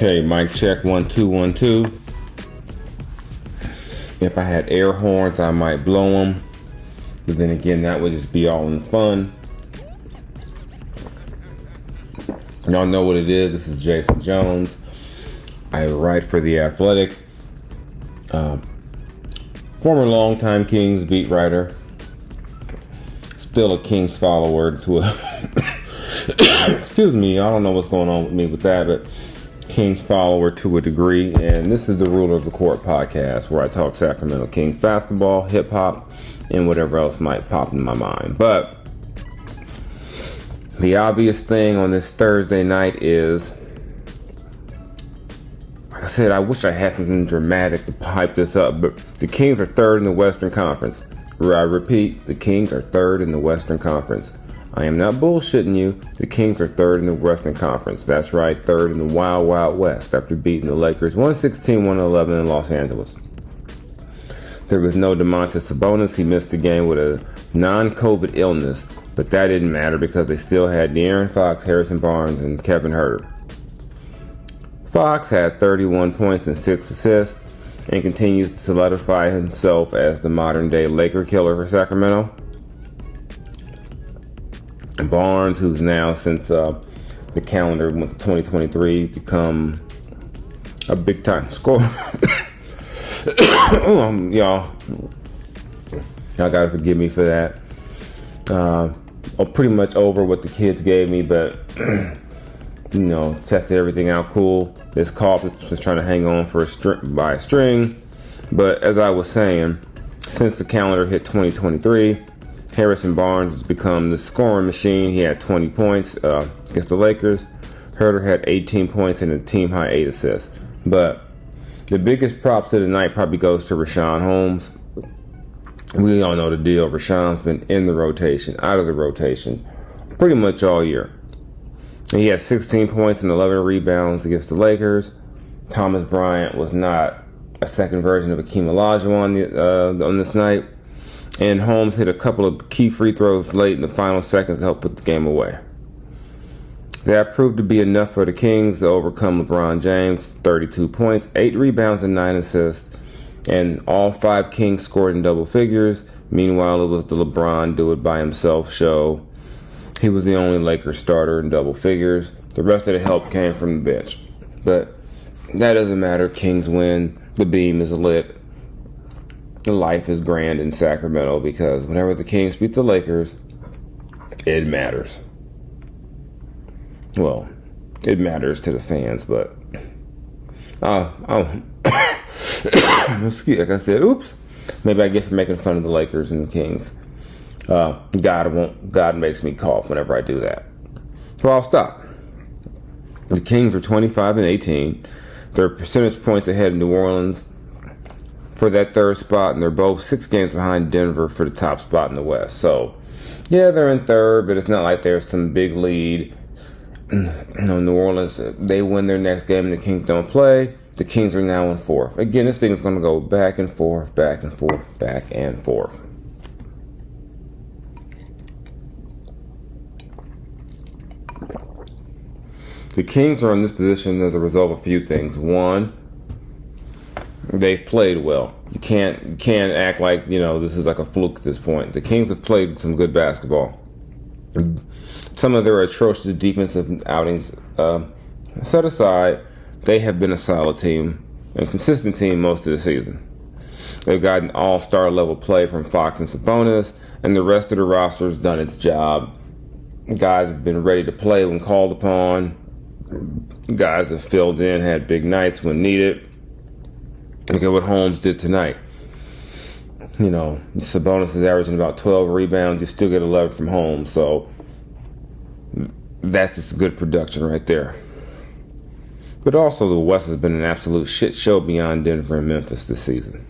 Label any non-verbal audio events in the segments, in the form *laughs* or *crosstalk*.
Okay, mic check one two one two. If I had air horns, I might blow them, but then again, that would just be all in fun. Y'all know what it is. This is Jason Jones. I write for the Athletic. Uh, former longtime Kings beat writer. Still a Kings follower to a. *coughs* excuse me, I don't know what's going on with me with that, but Kings follower to a degree, and this is the Ruler of the Court podcast where I talk Sacramento Kings basketball, hip hop, and whatever else might pop in my mind. But the obvious thing on this Thursday night is, like I said, I wish I had something dramatic to pipe this up, but the Kings are third in the Western Conference. I repeat, the Kings are third in the Western Conference. I am not bullshitting you. The Kings are third in the Western Conference. That's right, third in the Wild Wild West after beating the Lakers 116 111 in Los Angeles. There was no Domantas Sabonis. He missed the game with a non COVID illness, but that didn't matter because they still had De'Aaron Fox, Harrison Barnes, and Kevin Huerter. Fox had 31 points and 6 assists and continues to solidify himself as the modern day Laker killer for Sacramento. Barnes, who's now since uh, the calendar 2023 become a big time scorer. *coughs* um, y'all, y'all gotta forgive me for that. Uh, I'm pretty much over what the kids gave me, but *clears throat* you know, tested everything out cool. This cough is just trying to hang on for a string by a string. But as I was saying, since the calendar hit 2023, Harrison Barnes has become the scoring machine. He had 20 points uh, against the Lakers. Huerter had 18 points and a team high eight assists. But the biggest props of the night probably goes to Richaun Holmes. We all know the deal. Richaun's been in the rotation, out of the rotation, pretty much all year. He had 16 points and 11 rebounds against the Lakers. Thomas Bryant was not a second version of Akeem Olajuwon uh, on this night and Holmes hit a couple of key free throws late in the final seconds to help put the game away. That proved to be enough for the Kings to overcome LeBron James, 32 points, 8 rebounds, and 9 assists. And all five Kings scored in double figures. Meanwhile, it was the LeBron do it by himself show. He was the only Lakers starter in double figures. The rest of the help came from the bench. But that doesn't matter. Kings win. The beam is lit life is grand in Sacramento because whenever the Kings beat the Lakers, it matters. Well, it matters to the fans, but uh, oh, *coughs* excuse, like I said, oops. Maybe I get for making fun of the Lakers and the Kings. Uh, God won't. God makes me cough whenever I do that. So I'll stop. The Kings are 25 and 18. They're percentage points ahead of New Orleans for that third spot, and they're both six games behind Denver for the top spot in the West. So, yeah, they're in third, but it's not like there's some big lead. *clears throat* you know, New Orleans, they win their next game and the Kings don't play. The Kings are now in fourth. Again, this thing is going to go back and forth, back and forth, back and forth. The Kings are in this position as a result of a few things. One, they've played well. You can't you can't act like you know this is like a fluke at this point. The Kings have played some good basketball. Some of their atrocious defensive outings uh, set aside, they have been a solid team and consistent team most of the season. They've gotten all star level play from Fox and Sabonis, and the rest of the roster has done its job. Guys have been ready to play when called upon. Guys have filled in, had big nights when needed. Look at what Holmes did tonight. You know, Sabonis is averaging about 12 rebounds. You still get 11 from Holmes. So that's just good production right there. But also, the West has been an absolute shit show beyond Denver and Memphis this season.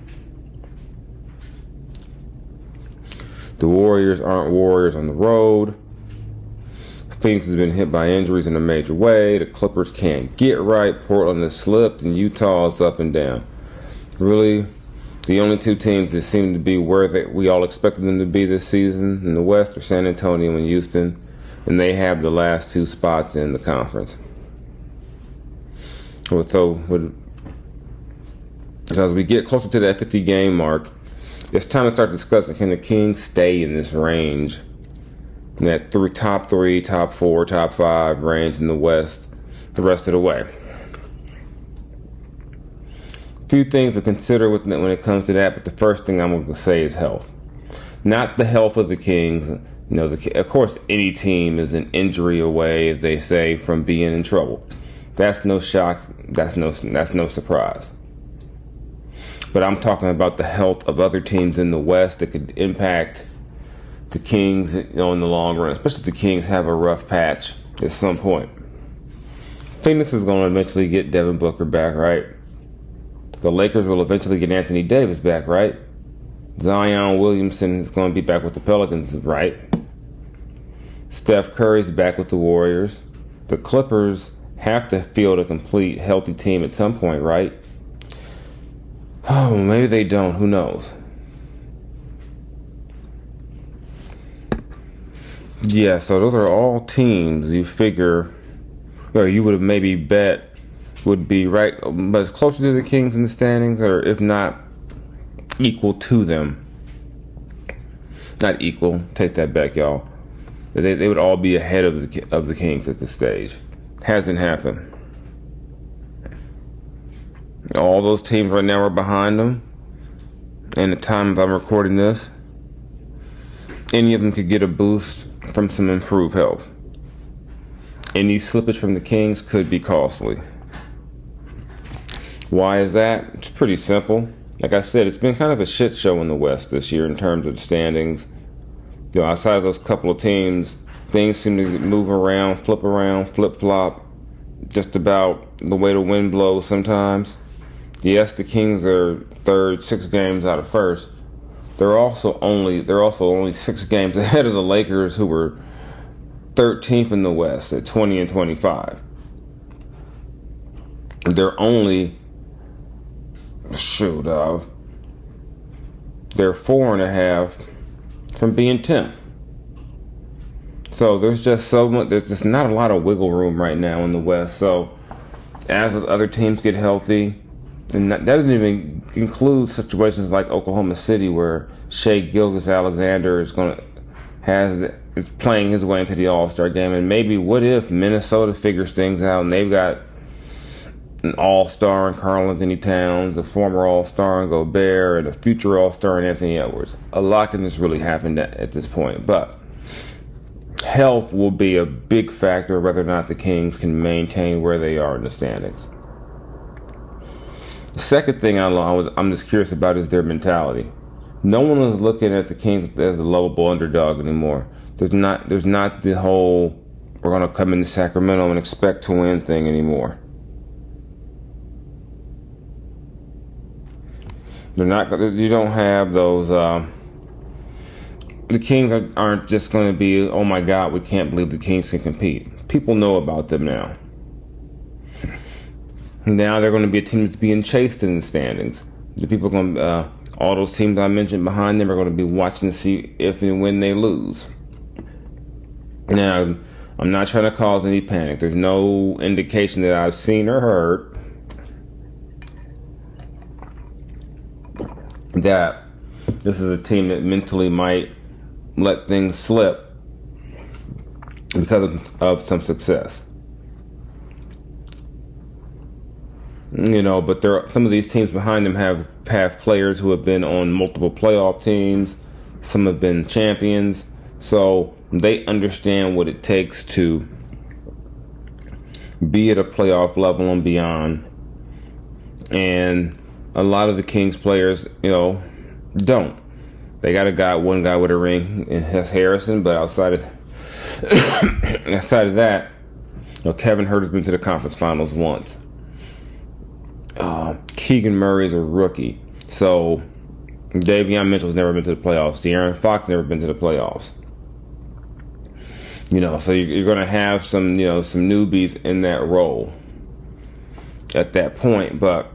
The Warriors aren't Warriors on the road. Phoenix has been hit by injuries in a major way. The Clippers can't get right. Portland has slipped, and Utah is up and down. Really, the only two teams that seem to be where that we all expected them to be this season in the West are San Antonio and Houston, and they have the last two spots in the conference. So, with, as we get closer to that 50 game mark, it's time to start discussing can the Kings stay in this range, that three, top three, top four, top five range in the West the rest of the way. Few things to consider when it comes to that, but the first thing I'm going to say is health. Not the health of the Kings. You know, the, of course, any team is an injury away, they say, from being in trouble. That's no shock. That's no that's no surprise. But I'm talking about the health of other teams in the West that could impact the Kings you know, in the long run, especially if the Kings have a rough patch at some point. Phoenix is going to eventually get Devin Booker back, right? The Lakers will eventually get Anthony Davis back, right? Zion Williamson is going to be back with the Pelicans, right? Steph Curry's back with the Warriors. The Clippers have to field a complete healthy team at some point, right? Oh, maybe they don't. Who knows? Yeah, so those are all teams you figure, or you would have maybe bet would be right, but closer to the Kings in the standings, or if not equal to them. Not equal. Take that back, y'all. They, they would all be ahead of the of the Kings at this stage. Hasn't happened. All those teams right now are behind them. And the time I'm recording this, any of them could get a boost from some improved health. Any slippage from the Kings could be costly. Why is that? It's pretty simple. Like I said, it's been kind of a shit show in the West this year in terms of standings. You know, outside of those couple of teams, things seem to move around, flip around, flip flop, just about the way the wind blows sometimes. Yes, the Kings are third, six games out of first. They're also only they're also only six games *laughs* ahead of the Lakers, who were 13th in the West at 20 and 25. They're only shoot, uh, they're four and a half from being 10th. So there's just so much. There's just not a lot of wiggle room right now in the West. So as other teams get healthy, and that, doesn't even include situations like Oklahoma City, where Shai Gilgeous-Alexander is going to has is playing his way into the All Star game, and maybe what if Minnesota figures things out and they've got an All Star in Karl-Anthony Towns, a former All Star in Gobert, and a future All Star in Anthony Edwards. A lot can just really happen at, this point, but health will be a big factor whether or not the Kings can maintain where they are in the standings. The second thing I'm just curious about is their mentality. No one is looking at the Kings as a lovable underdog anymore. There's not there's not the whole we're gonna come into Sacramento and expect to win thing anymore. They're not. You don't have those. Uh, the Kings aren't just going to be. Oh my God, we can't believe the Kings can compete. People know about them now. Now they're going to be a team that's being chased in the standings. The people going to, uh, all those teams I mentioned behind them are going to be watching to see if and when they lose. Now, I'm not trying to cause any panic. There's no indication that I've seen or heard that this is a team that mentally might let things slip because of, some success. You know, but there are, some of these teams behind them have have players who have been on multiple playoff teams. Some have been champions, so they understand what it takes to be at a playoff level and beyond. And a lot of the Kings players, you know, don't. They got a guy, one guy with a ring, and that's Harrison. But outside of *coughs* outside of that, you know, Kevin Huerter has been to the conference finals once. Uh, Keegan Murray is a rookie, so Davion Mitchell's never been to the playoffs. De'Aaron Fox never been to the playoffs. You know, so you're going to have some, you know, some newbies in that role at that point, but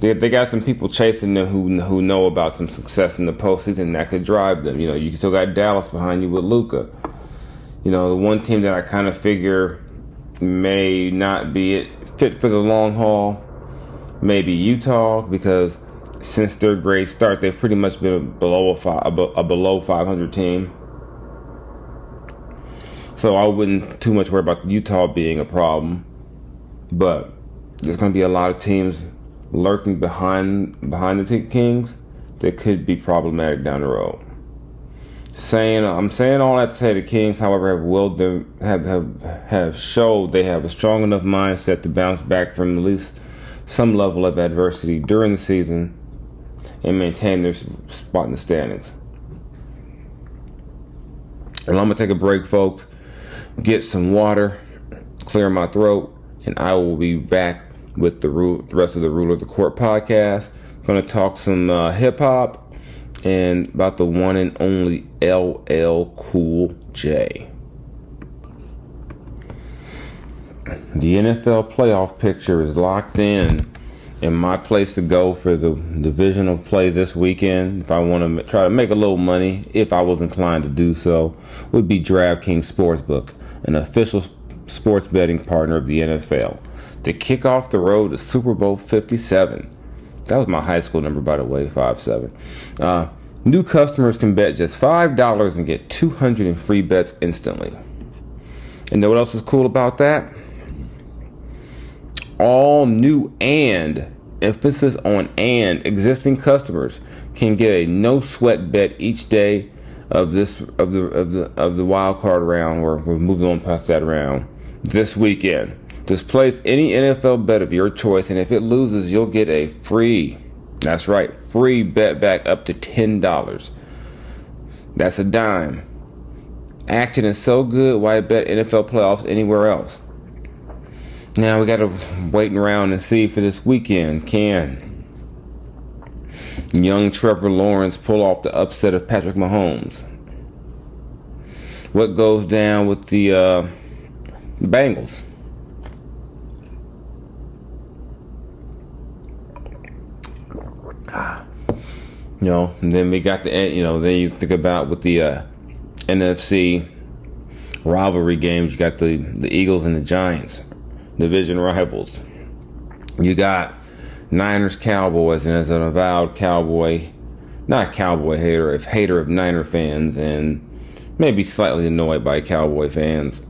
they, they got some people chasing them who who know about some success in the postseason that could drive them. You know, you still got Dallas behind you with Luka. You know, the one team that I kind of figure may not be it fit for the long haul, maybe Utah because since their great start, they've pretty much been below a, five, a below 500 team. So I wouldn't too much worry about Utah being a problem, but there's going to be a lot of teams lurking behind behind the Kings that could be problematic down the road. Saying I'm saying all that to say the Kings, however, have willed them have have have showed they have a strong enough mindset to bounce back from at least some level of adversity during the season and maintain their spot in the standings. And I'm gonna take a break, folks. Get some water, clear my throat, and I will be back with the, the rest of the Ruler of the Court podcast. Going to talk some uh, hip hop and about the one and only LL Cool J. The NFL playoff picture is locked in. And my place to go for the divisional play this weekend, if I want to try to make a little money, if I was inclined to do so, would be DraftKings Sportsbook, an official sports betting partner of the NFL to kick off the road to Super Bowl 57. That was my high school number, by the way, 57. Uh, new customers can bet just $5 and get 200 in free bets instantly. And know what else is cool about that? All new and emphasis on and existing customers can get a no sweat bet each day of this of the of the of the wild card round or we're moving on past that round this weekend. Just place any NFL bet of your choice, and if it loses, you'll get a free, that's right, free bet back up to $10. That's a dime. Action is so good, why bet NFL playoffs anywhere else? Now we got to wait around and see for this weekend. Can young Trevor Lawrence pull off the upset of Patrick Mahomes? What goes down with the uh, Bengals? You know, and then we got the you know then you think about with the uh, NFC rivalry games. You got the the Eagles and the Giants, division rivals. You got Niners Cowboys, and as an avowed Cowboy, not Cowboy hater, if hater of Niner fans, and maybe slightly annoyed by Cowboy fans.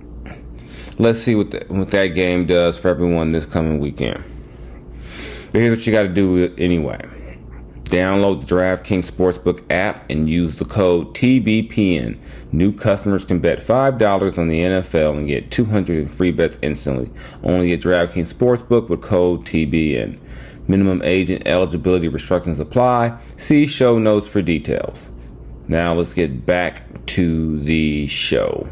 Let's see what the, what that game does for everyone this coming weekend. But here's what you got to do anyway Download the DraftKings Sportsbook app and use the code TBPN. New customers can bet $5 on the NFL and get 200 in free bets instantly. Only at DraftKings Sportsbook with code TBN. Minimum age and eligibility restrictions apply. See show notes for details. Now let's get back to the show.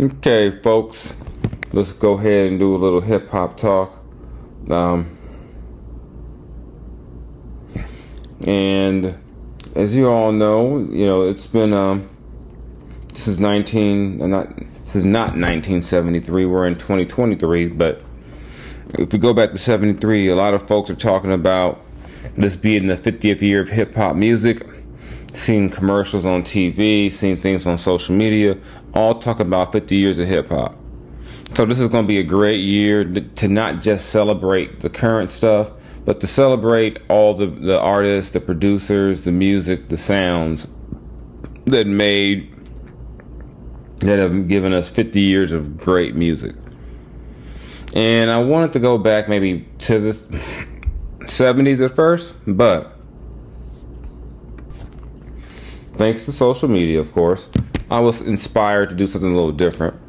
Okay, folks let's go ahead and do a little hip hop talk. Um, and as you all know, you know it's been um, this is 19 uh, not this is not 1973. We're in 2023, but if we go back to 73, a lot of folks are talking about this being the 50th year of hip hop music. Seen commercials on TV, seen things on social media, all talk about 50 years of hip hop. So this is going to be a great year to not just celebrate the current stuff, but to celebrate all the, the artists, the producers, the music, the sounds that made that have given us 50 years of great music. And I wanted to go back maybe to the 70s at first, but thanks to social media, of course, I was inspired to do something a little different.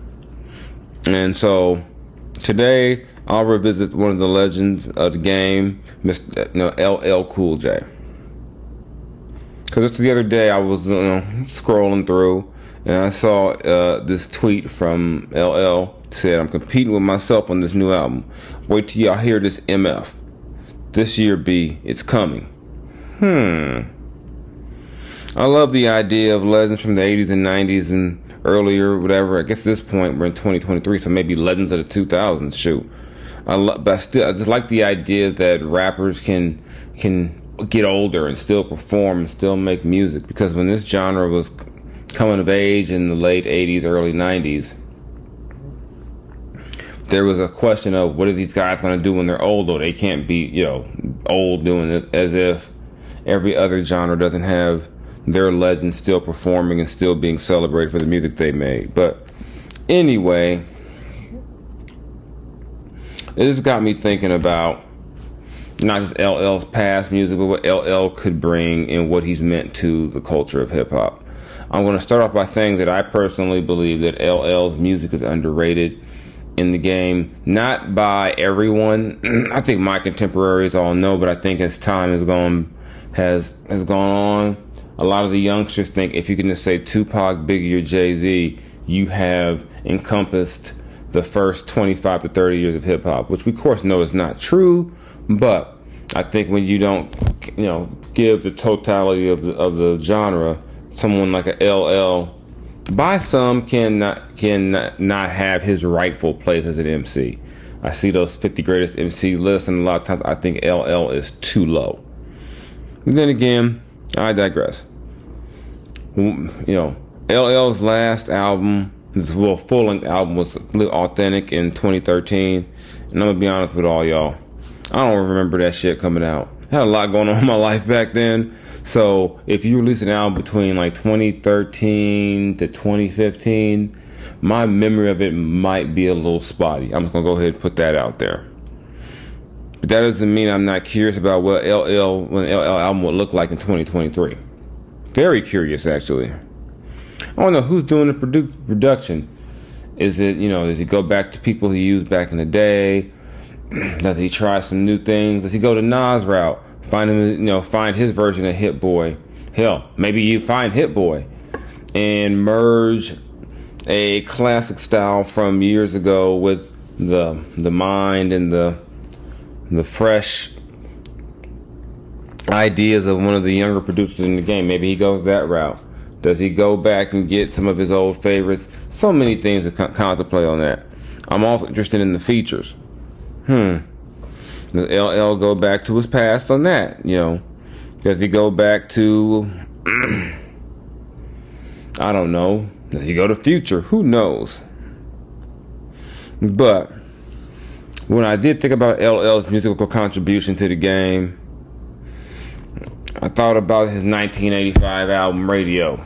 And so today I'll revisit one of the legends of the game, Mr. No, LL Cool J. Because just the other day I was you know, scrolling through and I saw uh, this tweet from LL said, "I'm competing with myself on this new album. Wait till y'all hear this MF. This year, B, it's coming." Hmm. I love the idea of legends from the 80s and 90s and earlier, whatever. I guess at this point we're in 2023, so maybe legends of the 2000s. Shoot, I love, but I still I just like the idea that rappers can can get older and still perform and still make music because when this genre was coming of age in the late 80s, early 90s, there was a question of what are these guys going to do when they're old, though they can't be, you know, old doing it as if every other genre doesn't have their legends still performing and still being celebrated for the music they made. But anyway, just got me thinking about not just LL's past music, but what LL could bring and what he's meant to the culture of hip hop. I'm going to start off by saying that I personally believe that LL's music is underrated in the game, not by everyone. *clears throat* I think my contemporaries all know, but I think as time has gone has has gone on, a lot of the youngsters think if you can just say Tupac, Biggie, or Jay Z, you have encompassed the first 25 to 30 years of hip hop, which we of course know is not true, but I think when you don't, you know, give the totality of the of the genre someone like a LL, by some can not, can not have his rightful place as an MC. I see those 50 greatest MC lists, and a lot of times I think LL is too low. And then again, I digress. You know, LL's last album, this well, full length album, was really authentic in 2013. And I'm gonna be honest with all y'all, I don't remember that shit coming out. I had a lot going *laughs* on in my life back then. So if you release an album between like 2013 to 2015, my memory of it might be a little spotty. I'm just gonna go ahead and put that out there. But that doesn't mean I'm not curious about what LL when LL album would look like in 2023. Very curious, actually. I want to know who's doing the produ- production. Is it you know does he go back to people he used back in the day? *clears throat* Does he try some new things? Does he go the Nas route? Find him, you know, find his version of Hit Boy. Hell, maybe you find Hit Boy and merge a classic style from years ago with the the mind and the the fresh ideas of one of the younger producers in the game. Maybe he goes that route. Does he go back and get some of his old favorites? So many things to contemplate on that. I'm also interested in the features. Hmm. Does LL go back to his past on that? You know, does he go back to? *clears throat* I don't know. Does he go to future? Who knows? But when I did think about LL's musical contribution to the game, I thought about his 1985 album Radio.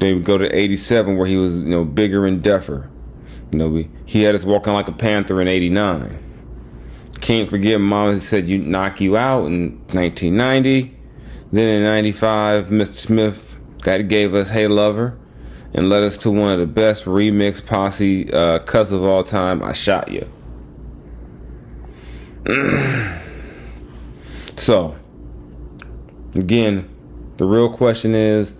Then we go to 87 where he was, you know, Bigger and Deffer. You know, he had us walking like a panther in 89. Can't forget Mama said you knock you out in 1990. Then in 95, Mr. Smith that gave us Hey Lover and led us to one of the best remix posse uh, cuts of all time, I Shot Ya. *clears throat* so, again, the real question is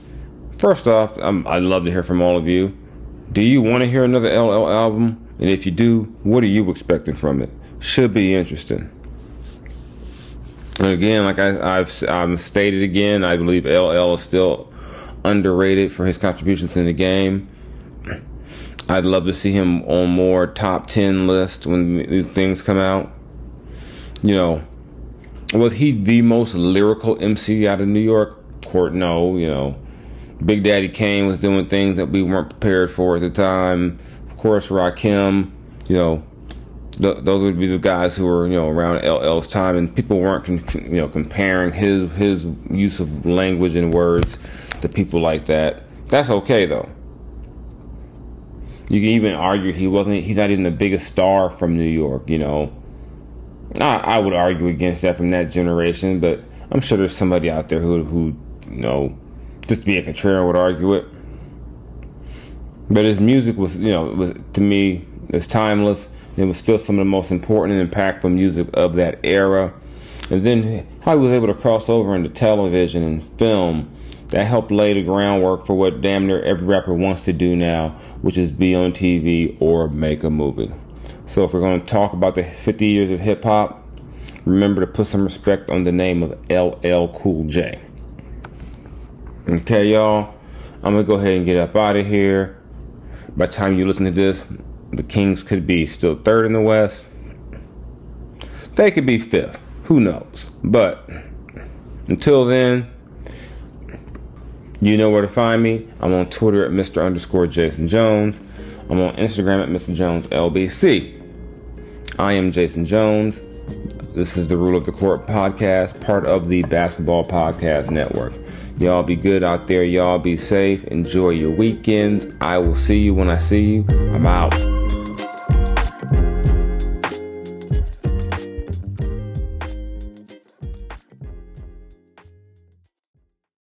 first off, I'm, I'd love to hear from all of you. Do you want to hear another LL album? And if you do, what are you expecting from it? should be interesting. And again, like I, I've stated again, I believe LL is still underrated for his contributions in the game. I'd love to see him on more top 10 lists when these things come out. You know, was he the most lyrical MC out of New York? Court, no. You know, Big Daddy Kane was doing things that we weren't prepared for at the time. Of course, Rakim you know, th- those would be the guys who were, you know, around LL's time, and people weren't, con- you know, comparing his his use of language and words to people like that. That's okay though. You can even argue he wasn't. He's not even the biggest star from New York. You know, I, I would argue against that from that generation, but I'm sure there's somebody out there who who you know just being a contrarian would argue it. But his music was, you know, was to me, it's timeless. It was still some of the most important and impactful music of that era. And then how he was able to cross over into television and film that helped lay the groundwork for what damn near every rapper wants to do now, which is be on TV or make a movie. So if we're going to talk about the 50 years of hip hop, remember to put some respect on the name of LL Cool J. Okay, y'all. I'm gonna go ahead and get up out of here. By the time you listen to this, the Kings could be still third in the West. They could be fifth. Who knows? But until then, you know where to find me. I'm on Twitter at Mr. underscore Jason Jones. I'm on Instagram at Mr. Jones LBC. I am Jason Jones. This is the Rule of the Court podcast, part of the Basketball Podcast Network. Y'all be good out there. Y'all be safe. Enjoy your weekends. I will see you when I see you. I'm out.